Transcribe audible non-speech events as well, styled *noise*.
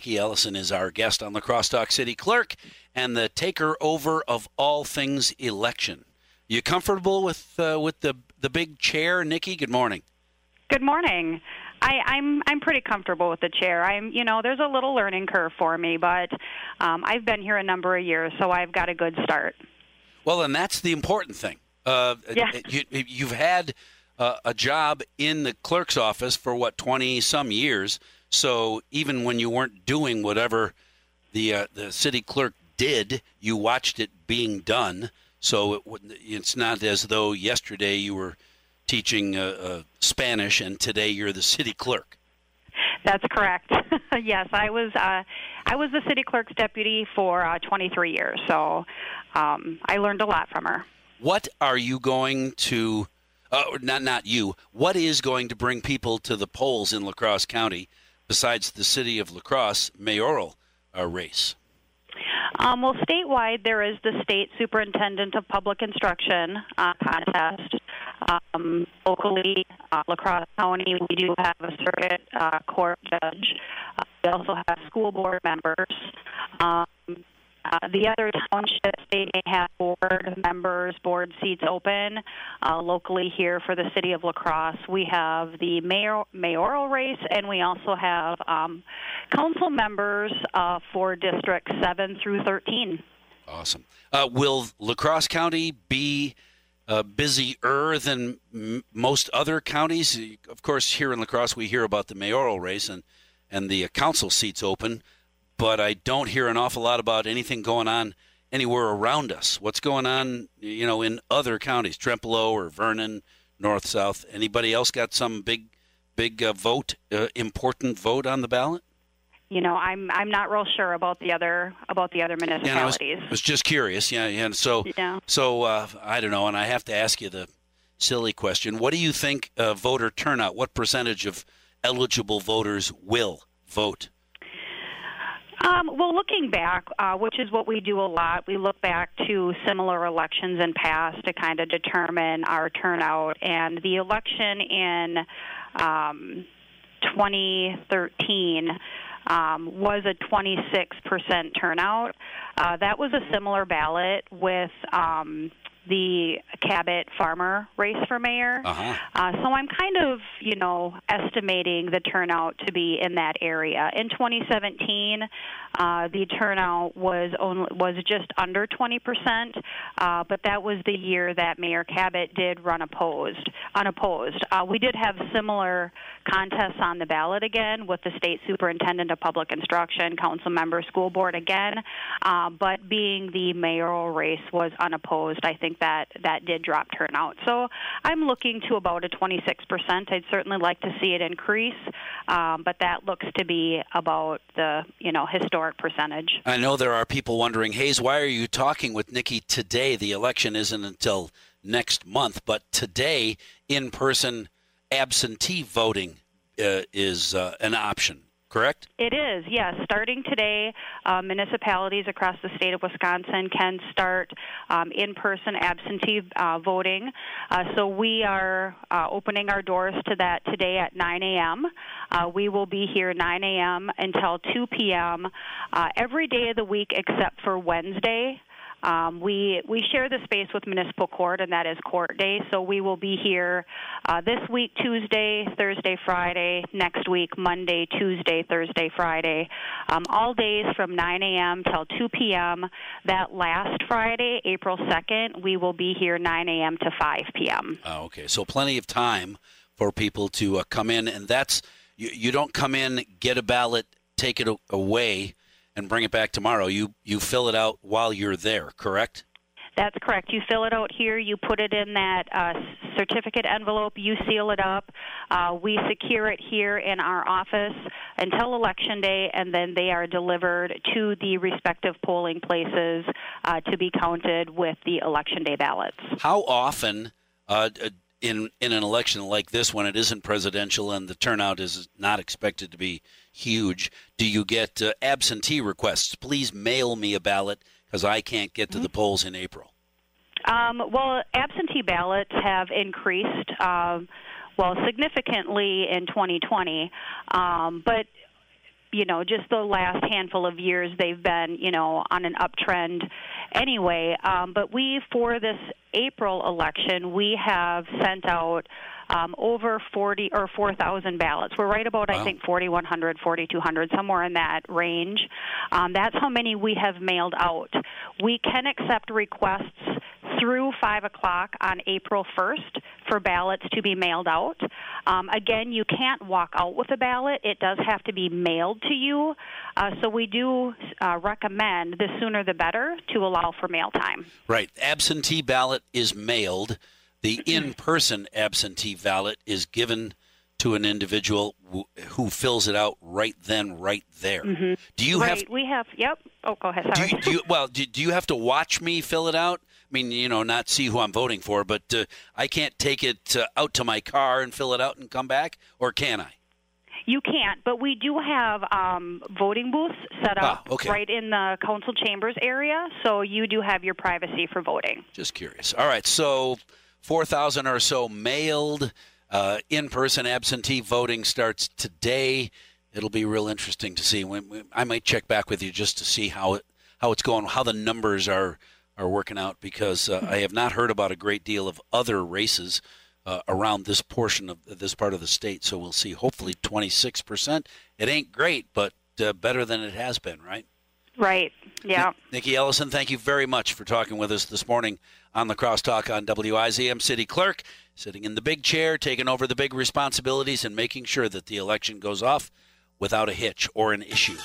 Nicki Ellison is our guest on the Crosstalk City Clerk and the taker over of all things election. You comfortable with uh, with the the big chair, Nicki? Good morning. Good morning. I, I'm I'm pretty comfortable with the chair. I'm you know there's a little learning curve for me, but um, I've been here a number of years, so I've got a good start. Well, and that's the important thing. Uh, Yeah. you, you've had uh, a job in the clerk's office for what twenty some years. So even when you weren't doing whatever the uh, the city clerk did, you watched it being done. So it, it's not as though yesterday you were teaching uh, uh, Spanish and today you're the city clerk. That's correct. *laughs* yes, I was uh, I was the city clerk's deputy for uh, 23 years, so um, I learned a lot from her. What are you going to? Uh, not not you. What is going to bring people to the polls in La Crosse County besides the city of La Crosse mayoral uh, race? Um, well, statewide, there is the state superintendent of public instruction uh, contest. Um, locally, uh, La Crosse County, we do have a circuit uh, court judge. Uh, we also have school board members. Um, uh, the other townships, they may have board members, board seats open. Uh, locally here for the city of La Crosse, we have the mayor, mayoral race, and we also have um, council members uh, for districts 7 through 13. Awesome. Uh, will La Crosse County be uh, busier than m- most other counties? Of course, here in La Crosse, we hear about the mayoral race and and the uh, council seats open, but I don't hear an awful lot about anything going on anywhere around us. What's going on, you know, in other counties, Trempealeau or Vernon, North, South? Anybody else got some big, big uh, vote, uh, important vote on the ballot? You know, I'm I'm not real sure about the other about the other Yeah, I was, municipalities. was just curious. Yeah, yeah. And so, Yeah. so uh, I don't know, and I have to ask you the silly question: What do you think uh, voter turnout? What percentage of eligible voters will vote? Um, well, looking back, uh, which is what we do a lot, we look back to similar elections in past to kind of determine our turnout. And the election in um, 2013 um, was a 26% turnout. Uh, that was a similar ballot with um, the Kabat Farmer race for mayor. Uh-huh. Uh, so I'm kind of, you know, estimating the turnout to be in that area. In 2017, uh, the turnout was only, was just under 20 percent, uh, but that was the year that Mayor Kabat did run opposed, unopposed. Uh, we did have similar contests on the ballot again with the state superintendent of public instruction, council member, school board again, uh, but being the mayoral race was unopposed, I think that that did drop turnout. So I'm looking to about a 26 percent. I'd certainly like to see it increase, um, but that looks to be about the you know historic percentage. I know there are people wondering, Hayes, why are you talking with Nicki today? The election isn't until next month, but today, in-person absentee voting uh, is uh, an option. Correct? It is, yes. Starting today, uh, municipalities across the state of Wisconsin can start um, in person absentee uh, voting. Uh, so we are uh, opening our doors to that today at 9 a.m. Uh, we will be here 9 a.m. until 2 p.m. Uh, every day of the week except for Wednesday. Um, we we share the space with municipal court, and that is court day. So we will be here uh, this week, Tuesday, Thursday, Friday. Next week, Monday, Tuesday, Thursday, Friday. Um, all days from 9 a.m. till 2 p.m. That last Friday, April 2nd, we will be here 9 a.m. to 5 p.m. Oh, okay, so plenty of time for people to uh, come in, and that's you, you don't come in, get a ballot, take it away, and bring it back tomorrow. You you fill it out while you're there, correct? That's correct. You fill it out here. You put it in that uh, certificate envelope. You seal it up. Uh, we secure it here in our office until election day, and then they are delivered to the respective polling places uh, to be counted with the election day ballots. How often uh, in in an election like this, when it isn't presidential and the turnout is not expected to be huge, do you get uh, absentee requests? Please mail me a ballot because I can't get to the polls in April. Um, well, absentee ballots have increased, um, well, significantly in 2020, um, but you know, just the last handful of years, they've been, you know, on an uptrend anyway. Um, but we, for this April election, we have sent out um, over 40 or 4,000 ballots. We're right about, wow. I think, 4,100, 4,200, somewhere in that range. Um, that's how many we have mailed out. We can accept requests through 5 o'clock on April 1st for ballots to be mailed out. Um, again, you can't walk out with a ballot. It does have to be mailed to you. Uh, so we do uh, recommend the sooner the better to allow for mail time. Right. Absentee ballot is mailed. The in person absentee ballot is given to an individual who fills it out right then, right there. Mm-hmm. Do you right. have? We have. Yep. Oh, go ahead. Sorry. Do you, do *laughs* you, well, do, do, you have to watch me fill it out? I mean, you know, not see who I'm voting for, but uh, I can't take it uh, out to my car and fill it out and come back, or can I? You can't, but we do have um, voting booths set up ah, okay. right in the council chambers area, so you do have your privacy for voting. Just curious. All right, so 4,000 or so mailed. Uh, in-person absentee voting starts today. It'll be real interesting to see. I might check back with you just to see how it how it's going, how the numbers are are working out, because uh, I have not heard about a great deal of other races uh, around this portion of this part of the state. So we'll see. Hopefully, 26 percent. It ain't great, but uh, better than it has been, right? Right. Yeah. Nicki Ellison, thank you very much for talking with us this morning on the Crosstalk on WIZM City Clerk, sitting in the big chair, taking over the big responsibilities, and making sure that the election goes off without a hitch or an issue.